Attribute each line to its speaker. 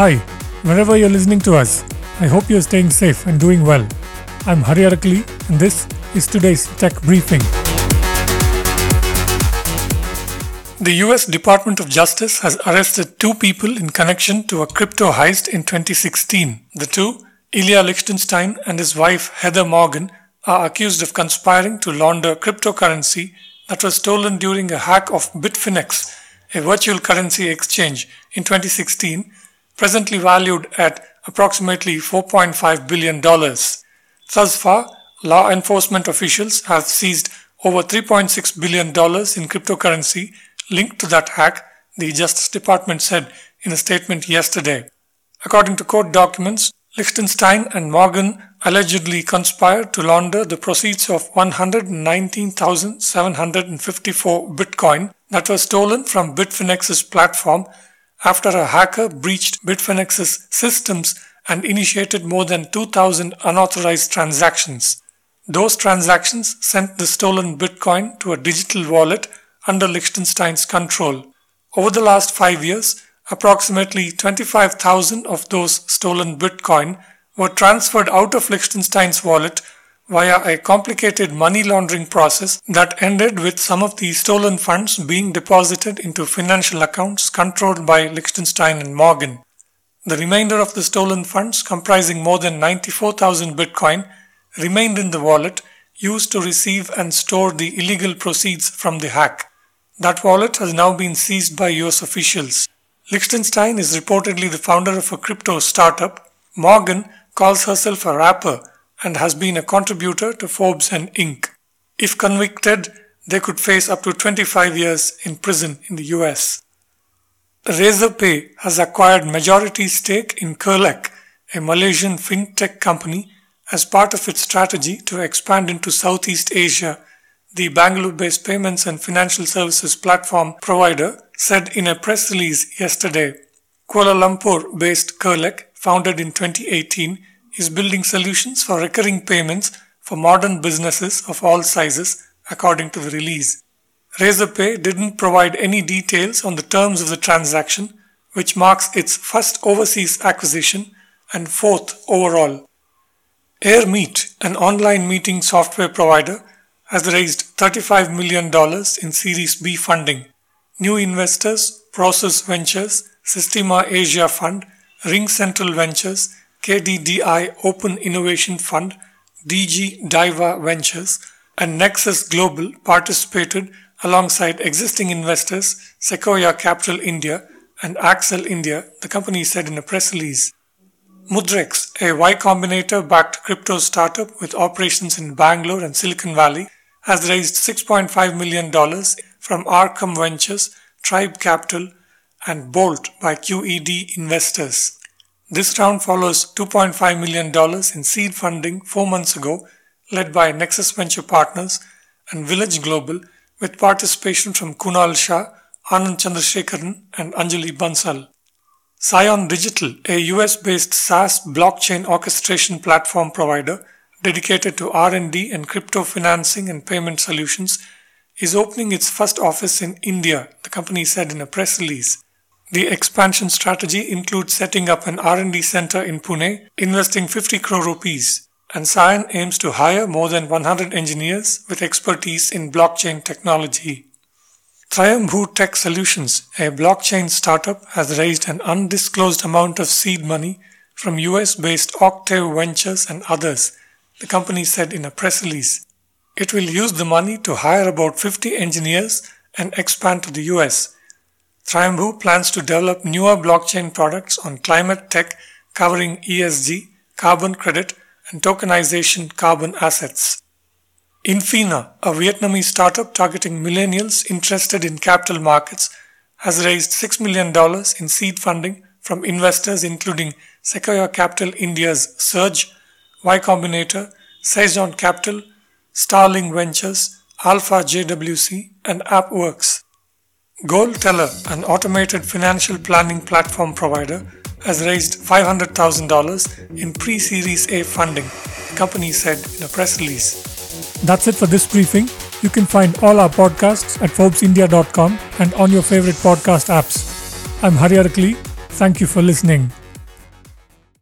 Speaker 1: Hi, wherever you're listening to us, I hope you're staying safe and doing well. I'm Hari Arakali, and this is today's Tech Briefing. The US Department of Justice has arrested two people in connection to a crypto heist in 2016. The two, Ilya Lichtenstein and his wife Heather Morgan, are accused of conspiring to launder cryptocurrency that was stolen during a hack of Bitfinex, a virtual currency exchange, in 2016 presently valued at approximately $4.5 billion. Thus far, law enforcement officials have seized over $3.6 billion in cryptocurrency linked to that hack, the Justice Department said in a statement yesterday. According to court documents, Lichtenstein and Morgan allegedly conspired to launder the proceeds of 119,754 Bitcoin that were stolen from Bitfinex's platform after a hacker breached Bitfinex's systems and initiated more than 2,000 unauthorized transactions. Those transactions sent the stolen Bitcoin to a digital wallet under Lichtenstein's control. Over the last five years, approximately 25,000 of those stolen Bitcoin were transferred out of Lichtenstein's wallet via a complicated money laundering process that ended with some of the stolen funds being deposited into financial accounts controlled by Lichtenstein and Morgan. The remainder of the stolen funds, comprising more than 94,000 Bitcoin, remained in the wallet used to receive and store the illegal proceeds from the hack. That wallet has now been seized by US officials. Lichtenstein is reportedly the founder of a crypto startup. Morgan calls herself a rapper and has been a contributor to Forbes and Inc. If convicted, they could face up to 25 years in prison in the US. Razorpay has acquired majority stake in Curlec, a Malaysian fintech company, as part of its strategy to expand into Southeast Asia, the Bangalore-based payments and financial services platform provider said in a press release yesterday. Kuala Lumpur-based Curlec, founded in 2018, is building solutions for recurring payments for modern businesses of all sizes, according to the release. Razorpay didn't provide any details on the terms of the transaction, which marks its first overseas acquisition and fourth overall. AirMeet, an online meeting software provider, has raised $35 million in Series B funding. New investors, Prosus Ventures, Sistema Asia Fund, Ring Central Ventures, KDDI Open Innovation Fund, DG Daiwa Ventures, and Nexus Global participated alongside existing investors Sequoia Capital India and Accel India, the company said in a press release. Mudrex, a Y Combinator backed crypto startup with operations in Bangalore and Silicon Valley, has raised $6.5 million from Arkam Ventures, Tribe Capital, and Bolt by QED investors. This round follows $2.5 million in seed funding four months ago, led by Nexus Venture Partners and Village Global, with participation from Kunal Shah, Anand Chandrasekaran, and Anjali Bansal. Cion Digital, a US-based SaaS blockchain orchestration platform provider dedicated to R&D and crypto financing and payment solutions, is opening its first office in India, the company said in a press release. The expansion strategy includes setting up an R&D center in Pune, investing 50 crore rupees, and Cion aims to hire more than 100 engineers with expertise in blockchain technology. Triumbhu Tech Solutions, a blockchain startup, has raised an undisclosed amount of seed money from US-based Octave Ventures and others, the company said in a press release. It will use the money to hire about 50 engineers and expand to the US. Triumbhu plans to develop newer blockchain products on climate tech covering ESG, carbon credit, and tokenization carbon assets. Infina, a Vietnamese startup targeting millennials interested in capital markets, has raised $6 million in seed funding from investors including Sequoia Capital India's Surge, Y Combinator, Saison Capital, Starling Ventures, Alpha JWC, and AppWorks. GoalTeller, an automated financial planning platform provider, has raised $500,000 in pre Series A funding, the company said in a press release. That's it for this briefing. You can find all our podcasts at ForbesIndia.com and on your favorite podcast apps. I'm Hari. Thank you for listening.